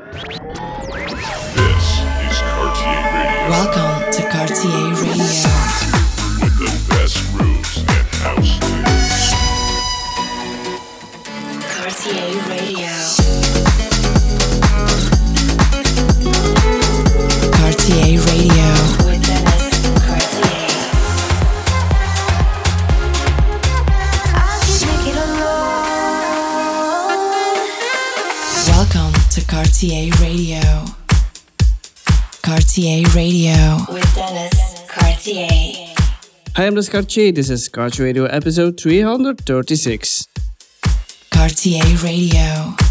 This is Cartier Radio Welcome to Cartier Radio. Cartier Radio. With Dennis Cartier. Hi, I'm Des Cartier. This is Cartier Radio episode 336. Cartier Radio.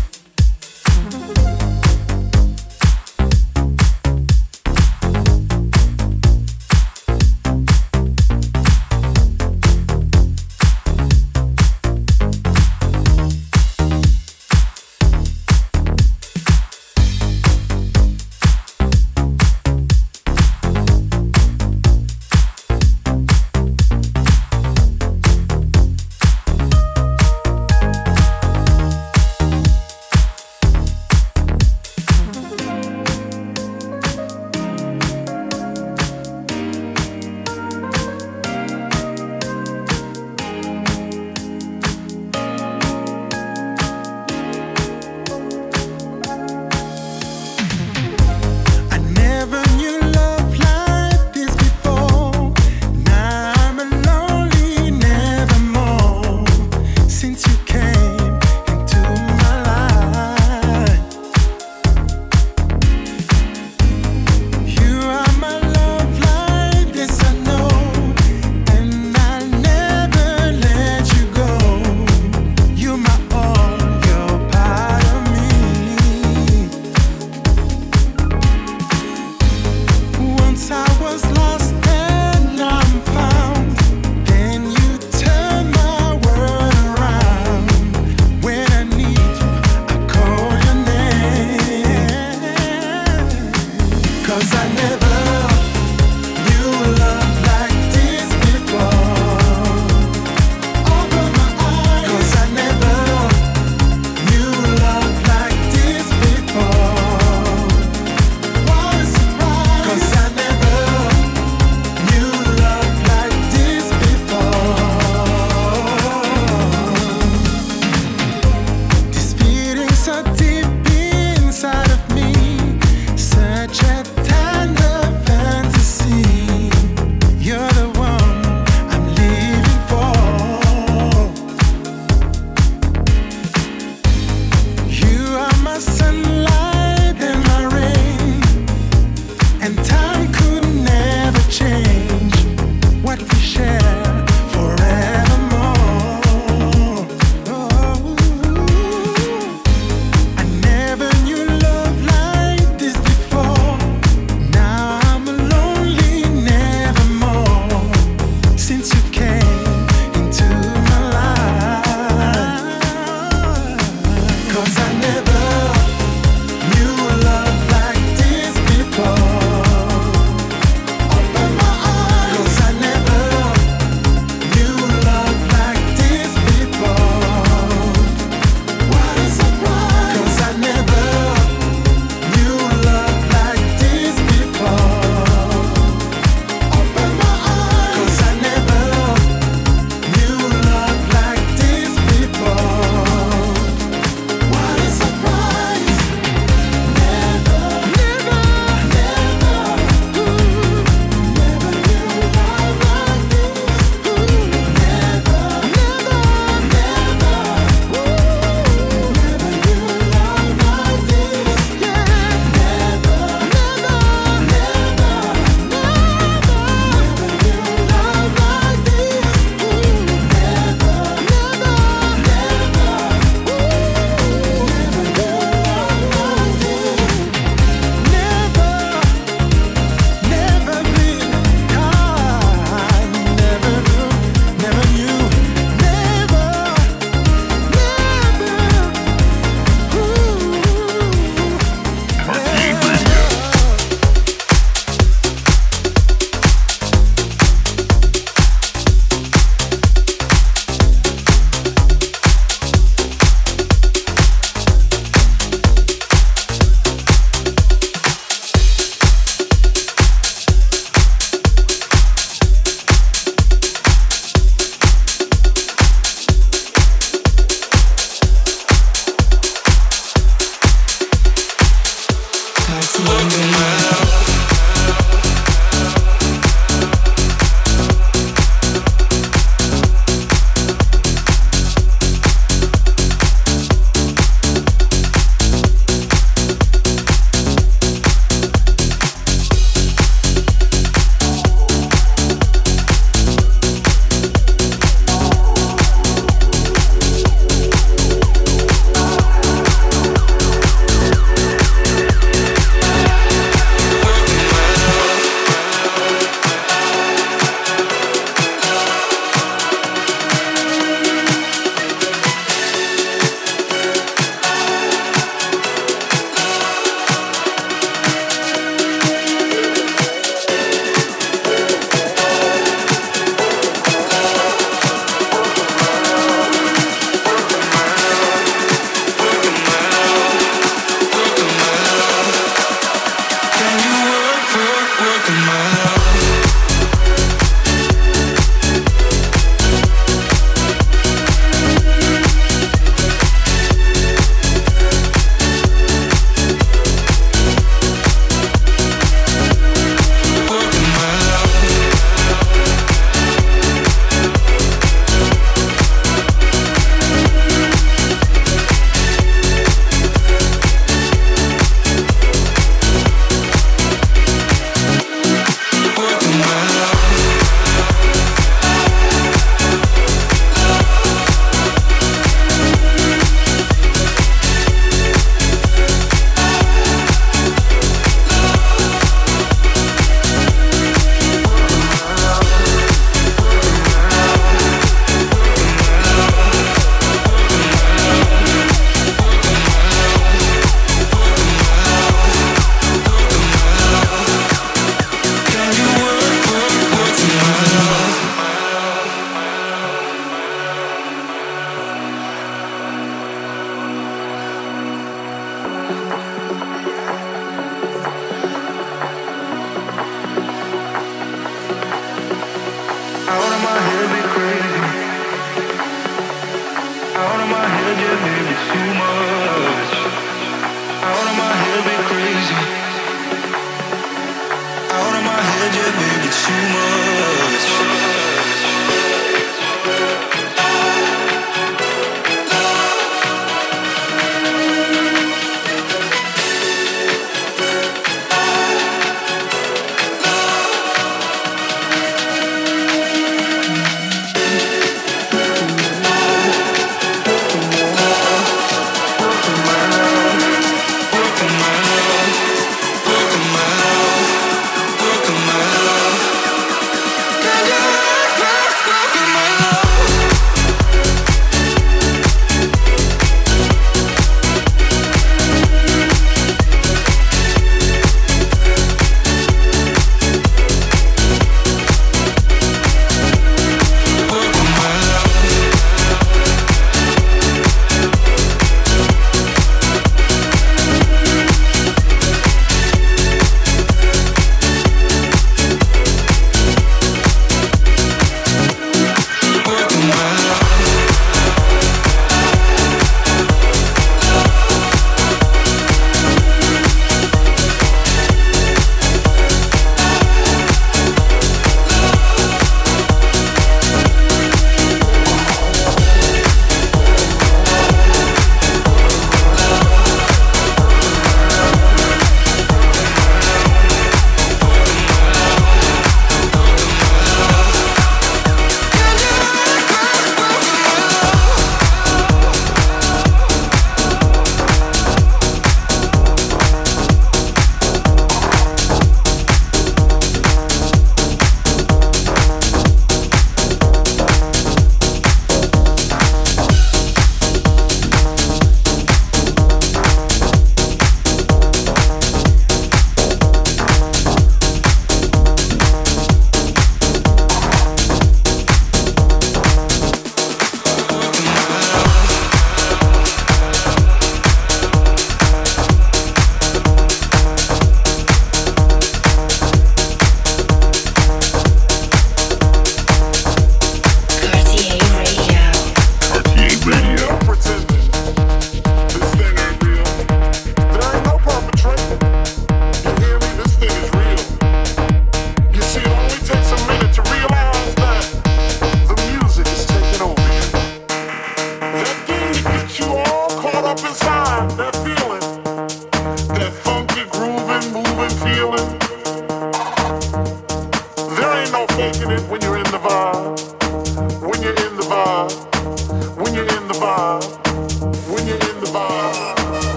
Baby,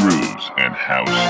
grooves and house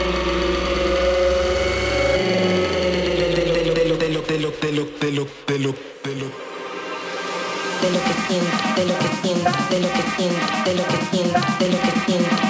de lo que siento, de lo que siento, de lo que siento, de lo que siento, de lo que siento, de lo que siento,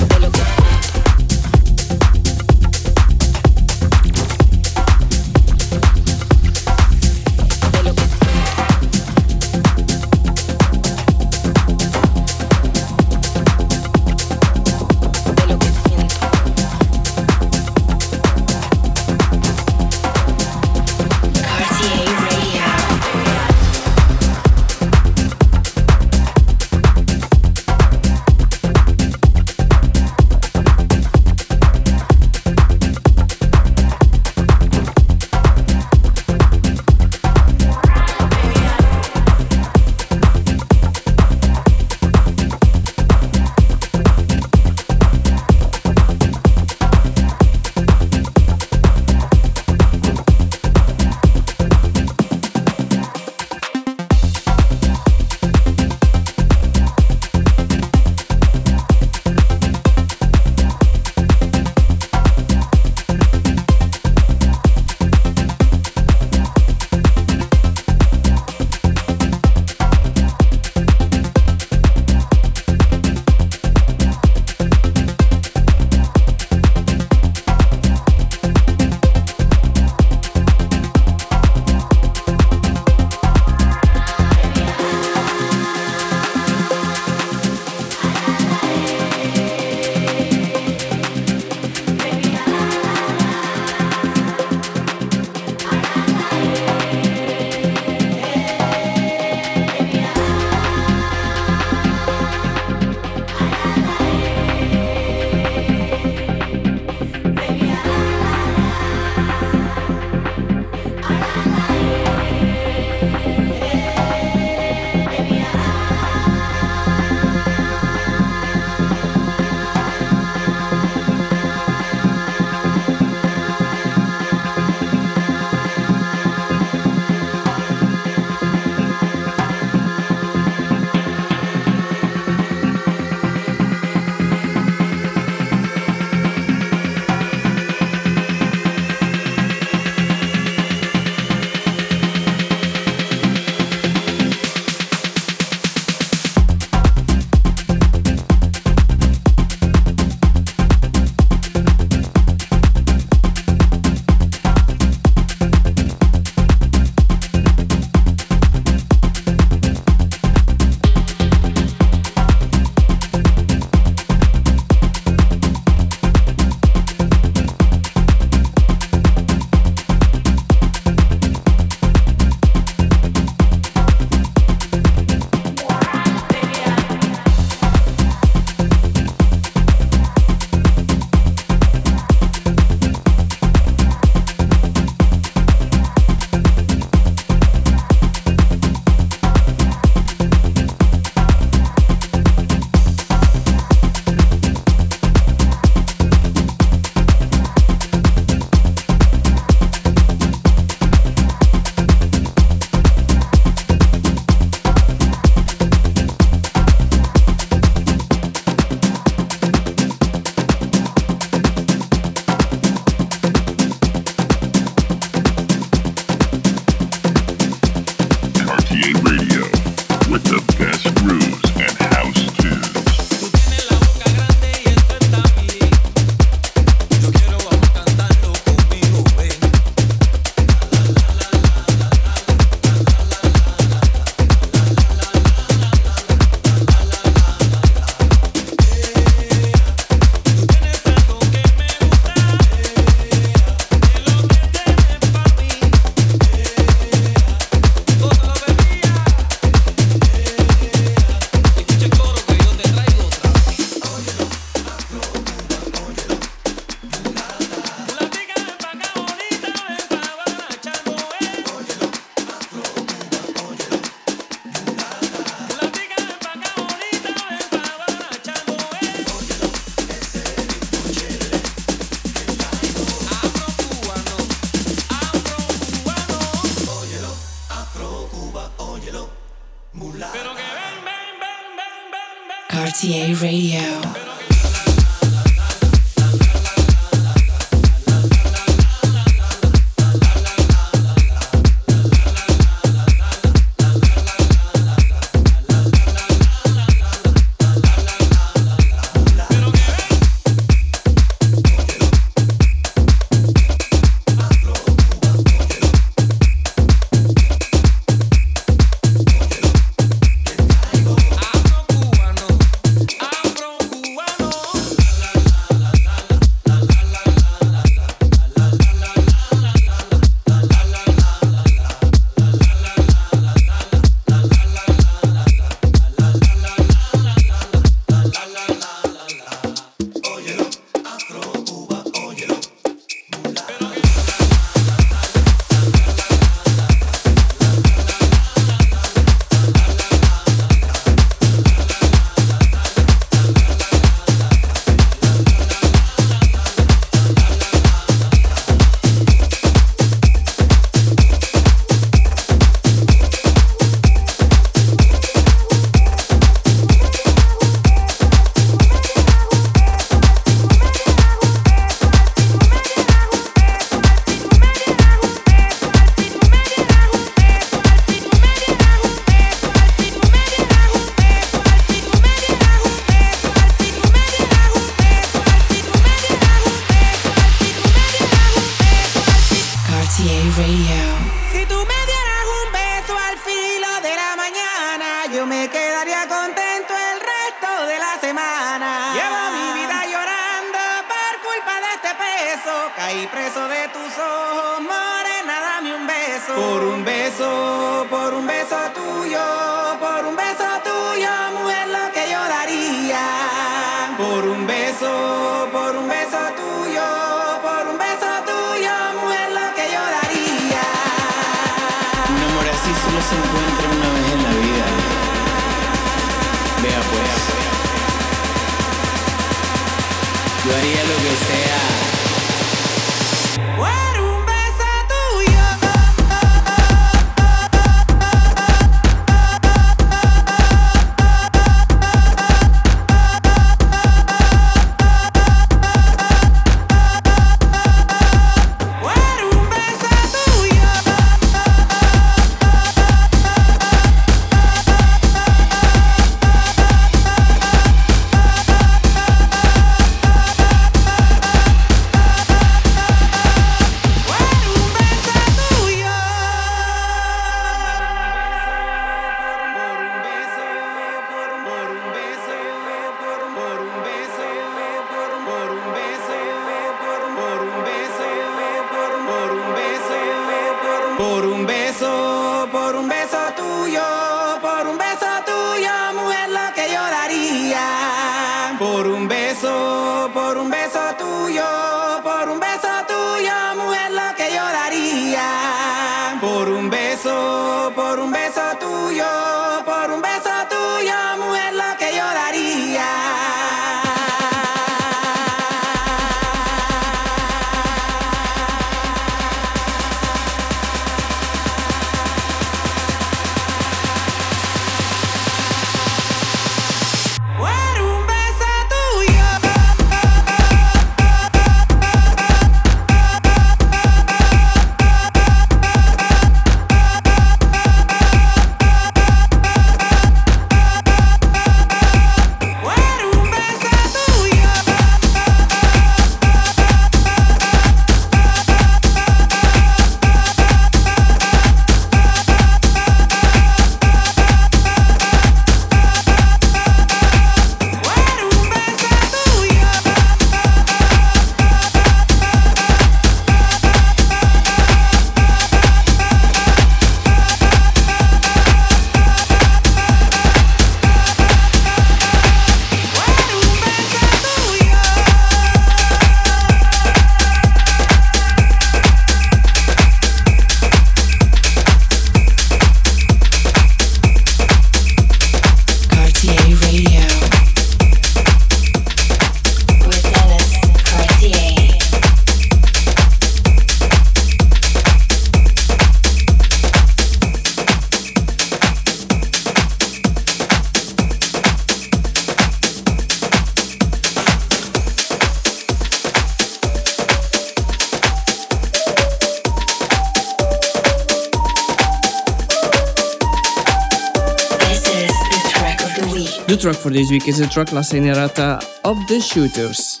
for this week is the track La Serenata of the Shooters.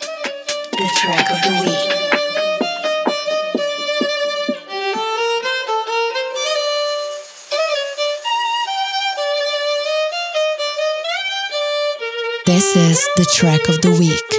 The track of the week. This is the track of the week.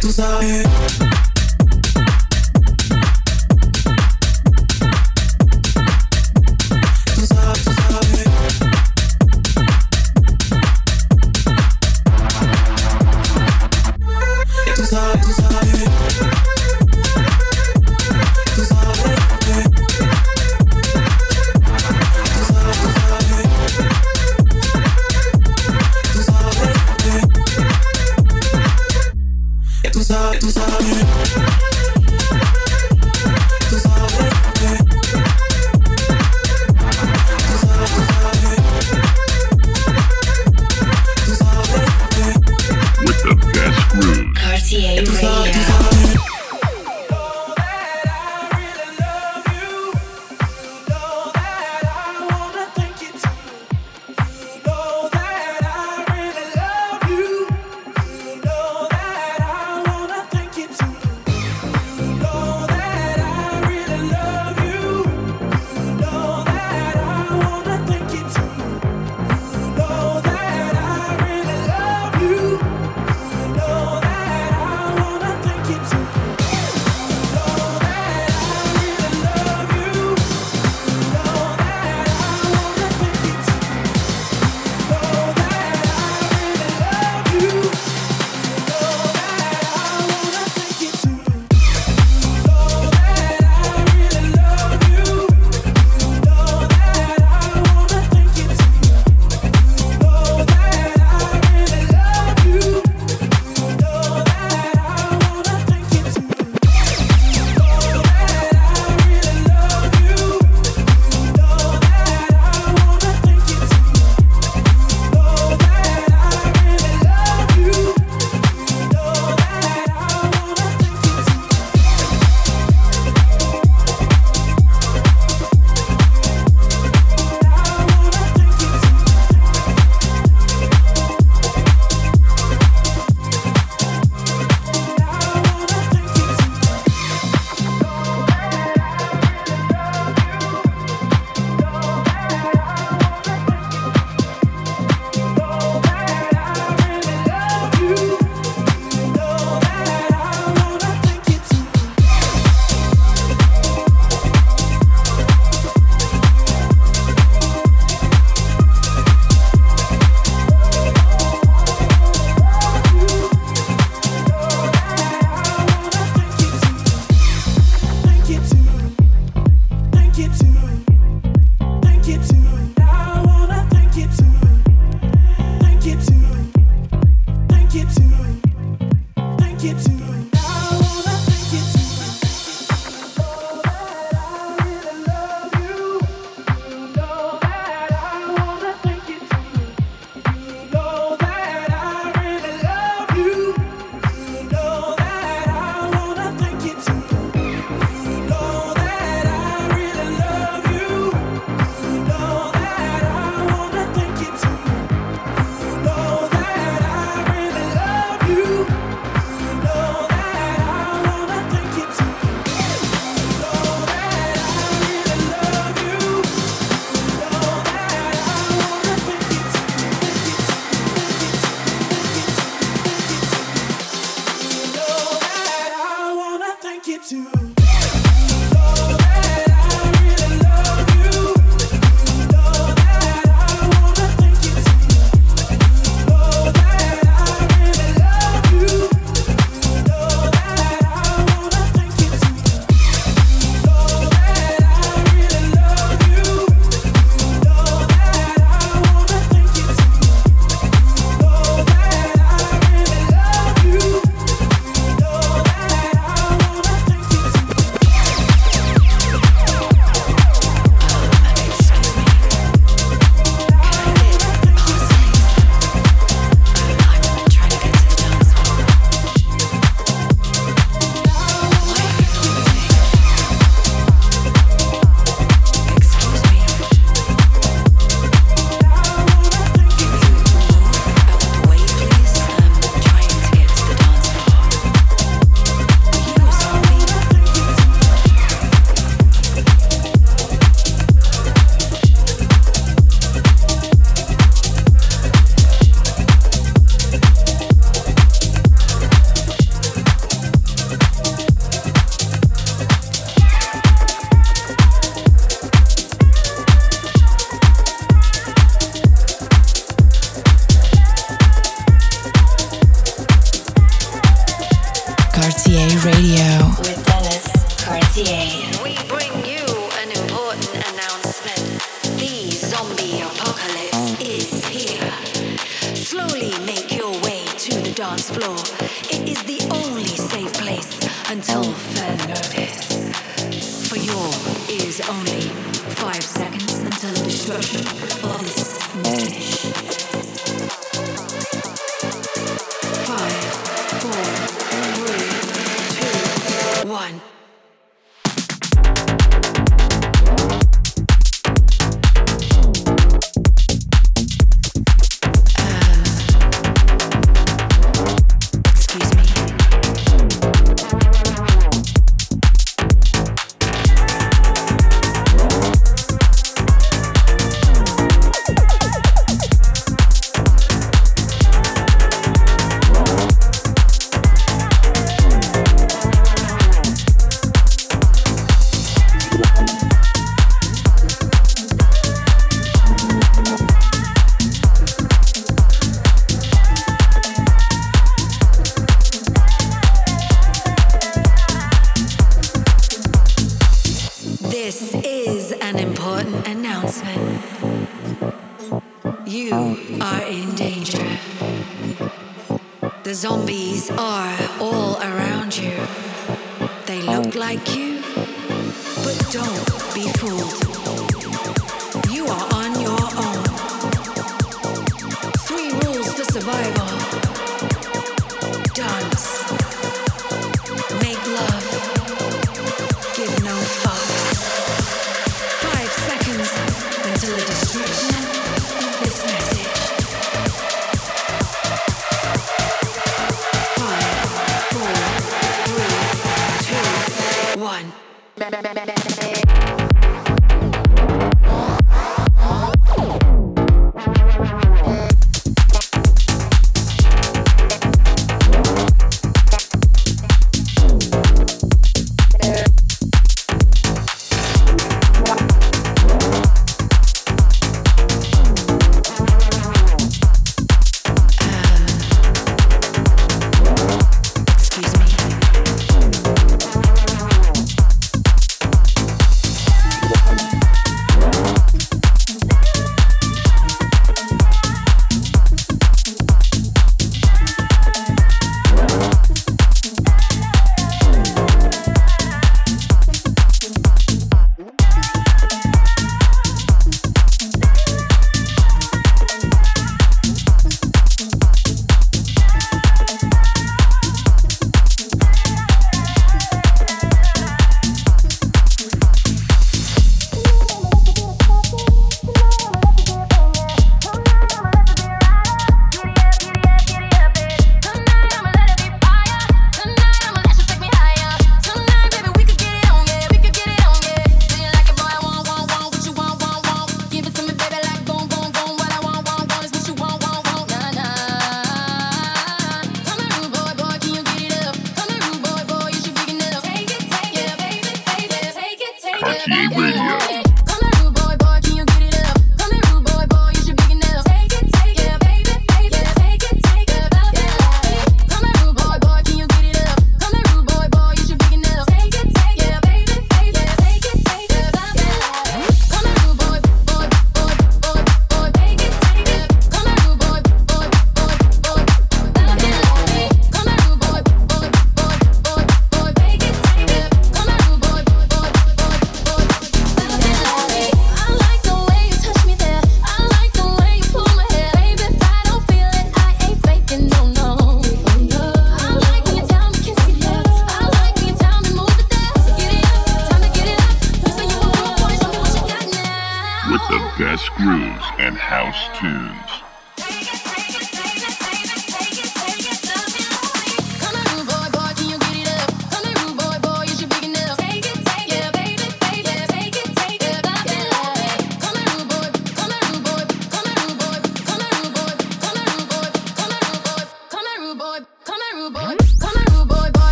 tu sabes.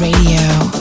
Radio.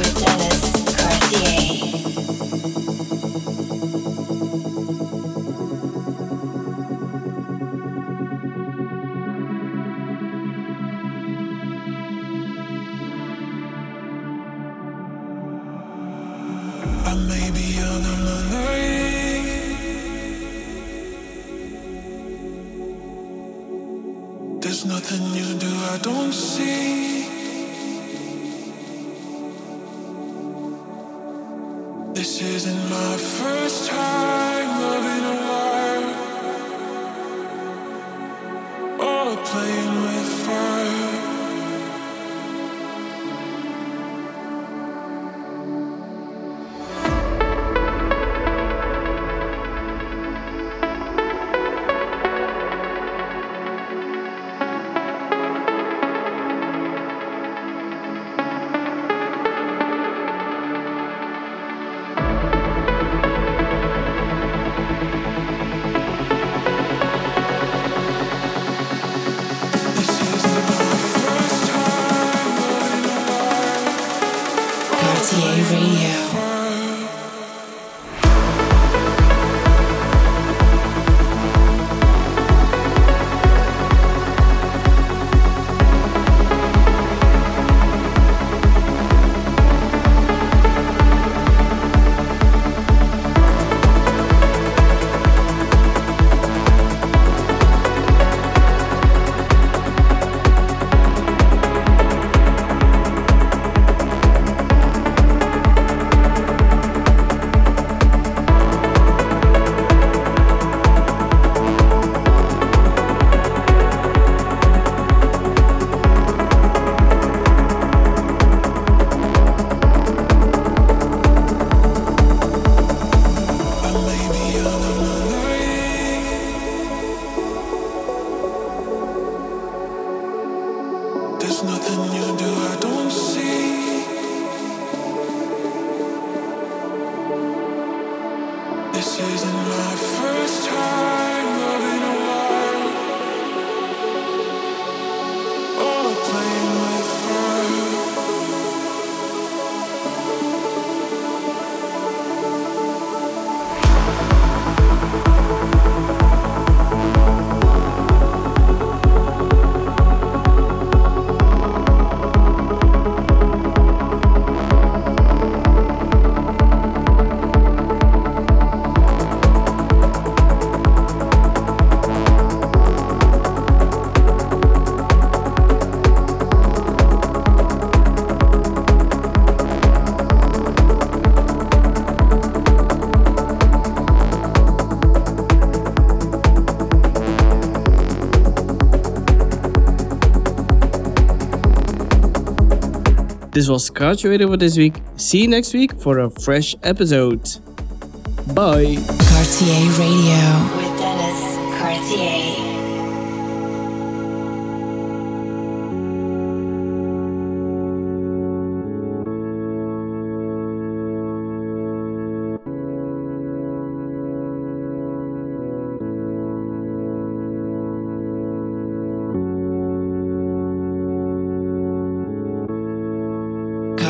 Was Graduated with This Week. See you next week for a fresh episode. Bye. Cartier Radio.